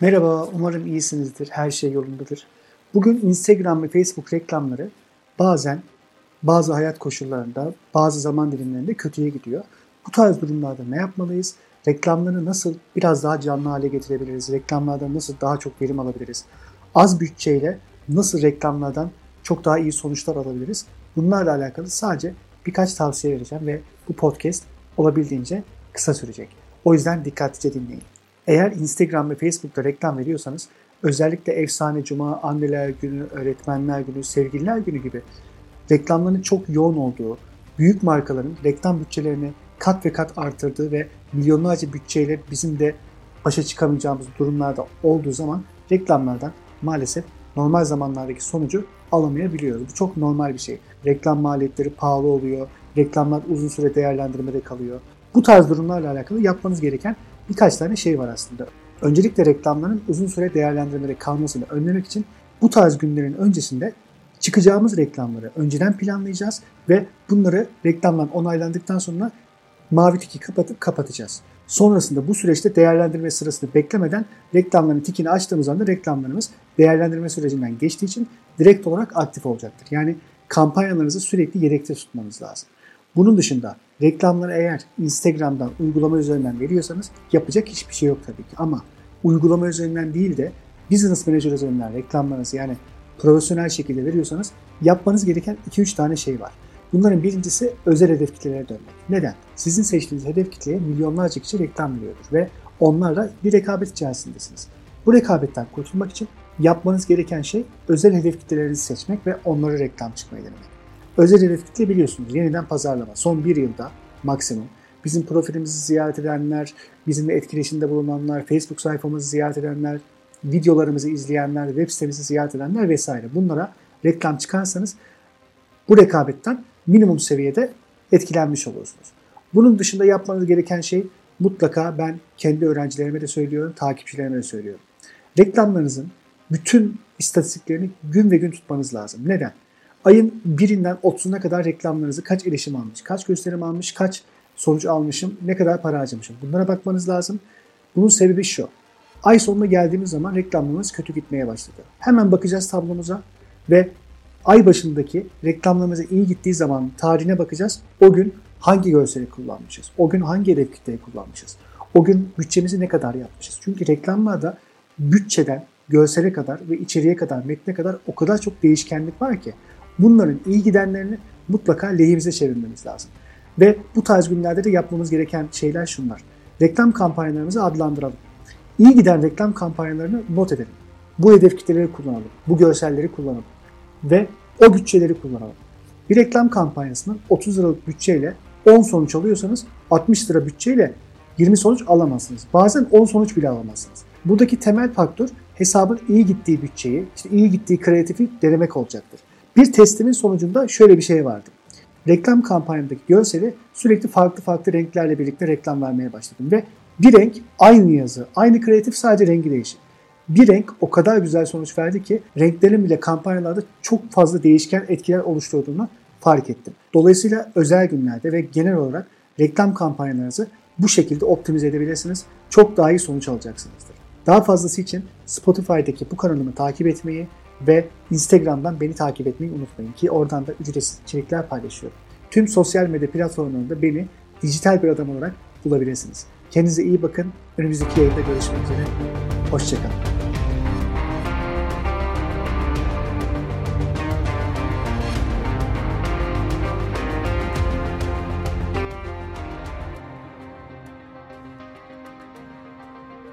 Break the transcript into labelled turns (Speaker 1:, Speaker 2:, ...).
Speaker 1: Merhaba, umarım iyisinizdir, her şey yolundadır. Bugün Instagram ve Facebook reklamları bazen bazı hayat koşullarında, bazı zaman dilimlerinde kötüye gidiyor. Bu tarz durumlarda ne yapmalıyız? Reklamları nasıl biraz daha canlı hale getirebiliriz? Reklamlardan nasıl daha çok verim alabiliriz? Az bütçeyle nasıl reklamlardan çok daha iyi sonuçlar alabiliriz? Bunlarla alakalı sadece birkaç tavsiye vereceğim ve bu podcast olabildiğince kısa sürecek. O yüzden dikkatlice dinleyin. Eğer Instagram ve Facebook'ta reklam veriyorsanız özellikle efsane cuma, anneler günü, öğretmenler günü, sevgililer günü gibi reklamların çok yoğun olduğu, büyük markaların reklam bütçelerini kat ve kat artırdığı ve milyonlarca bütçeyle bizim de başa çıkamayacağımız durumlarda olduğu zaman reklamlardan maalesef normal zamanlardaki sonucu alamayabiliyoruz. Bu çok normal bir şey. Reklam maliyetleri pahalı oluyor, reklamlar uzun süre değerlendirmede kalıyor. Bu tarz durumlarla alakalı yapmanız gereken birkaç tane şey var aslında. Öncelikle reklamların uzun süre değerlendirmede kalmasını önlemek için bu tarz günlerin öncesinde çıkacağımız reklamları önceden planlayacağız ve bunları reklamdan onaylandıktan sonra mavi tiki kapatıp kapatacağız. Sonrasında bu süreçte değerlendirme sırasını beklemeden reklamların tikini açtığımız anda reklamlarımız değerlendirme sürecinden geçtiği için direkt olarak aktif olacaktır. Yani kampanyalarınızı sürekli yedekte tutmanız lazım. Bunun dışında reklamları eğer Instagram'dan, uygulama üzerinden veriyorsanız yapacak hiçbir şey yok tabii ki. Ama uygulama üzerinden değil de Business Manager üzerinden reklamlarınızı yani profesyonel şekilde veriyorsanız yapmanız gereken 2-3 tane şey var. Bunların birincisi özel hedef kitlelere dönmek. Neden? Sizin seçtiğiniz hedef kitleye milyonlarca kişi reklam veriyordur ve onlarla bir rekabet içerisindesiniz. Bu rekabetten kurtulmak için yapmanız gereken şey özel hedef kitlelerinizi seçmek ve onlara reklam çıkmayı denemek. Özel hedef kitle biliyorsunuz yeniden pazarlama. Son bir yılda maksimum bizim profilimizi ziyaret edenler, bizimle etkileşimde bulunanlar, Facebook sayfamızı ziyaret edenler, videolarımızı izleyenler, web sitemizi ziyaret edenler vesaire. Bunlara reklam çıkarsanız bu rekabetten minimum seviyede etkilenmiş olursunuz. Bunun dışında yapmanız gereken şey mutlaka ben kendi öğrencilerime de söylüyorum, takipçilerime de söylüyorum. Reklamlarınızın bütün istatistiklerini gün ve gün tutmanız lazım. Neden? Ayın birinden 30'una kadar reklamlarınızı kaç erişim almış, kaç gösterim almış, kaç sonuç almışım, ne kadar para harcamışım. Bunlara bakmanız lazım. Bunun sebebi şu. Ay sonuna geldiğimiz zaman reklamlarımız kötü gitmeye başladı. Hemen bakacağız tablomuza ve ay başındaki reklamlarımıza iyi gittiği zaman tarihine bakacağız. O gün hangi görseli kullanmışız? O gün hangi hedef kitleyi kullanmışız? O gün bütçemizi ne kadar yapmışız? Çünkü reklamlarda bütçeden görsele kadar ve içeriye kadar, metne kadar o kadar çok değişkenlik var ki bunların iyi gidenlerini mutlaka lehimize çevirmemiz lazım. Ve bu tarz günlerde de yapmamız gereken şeyler şunlar. Reklam kampanyalarımızı adlandıralım. İyi giden reklam kampanyalarını not edelim. Bu hedef kitleleri kullanalım. Bu görselleri kullanalım. Ve o bütçeleri kullanalım. Bir reklam kampanyasının 30 liralık bütçeyle 10 sonuç alıyorsanız 60 lira bütçeyle 20 sonuç alamazsınız. Bazen 10 sonuç bile alamazsınız. Buradaki temel faktör hesabın iyi gittiği bütçeyi, işte iyi gittiği kreatifi denemek olacaktır. Bir testimin sonucunda şöyle bir şey vardı. Reklam kampanyamdaki görseli sürekli farklı farklı renklerle birlikte reklam vermeye başladım ve bir renk aynı yazı, aynı kreatif sadece rengi değişik. Bir renk o kadar güzel sonuç verdi ki renklerin bile kampanyalarda çok fazla değişken etkiler oluşturduğunu fark ettim. Dolayısıyla özel günlerde ve genel olarak reklam kampanyalarınızı bu şekilde optimize edebilirsiniz. Çok daha iyi sonuç alacaksınızdır. Daha fazlası için Spotify'daki bu kanalımı takip etmeyi ve Instagram'dan beni takip etmeyi unutmayın ki oradan da ücretsiz içerikler paylaşıyorum. Tüm sosyal medya platformlarında beni dijital bir adam olarak bulabilirsiniz. Kendinize iyi bakın. Önümüzdeki yayında görüşmek üzere. Hoşçakalın.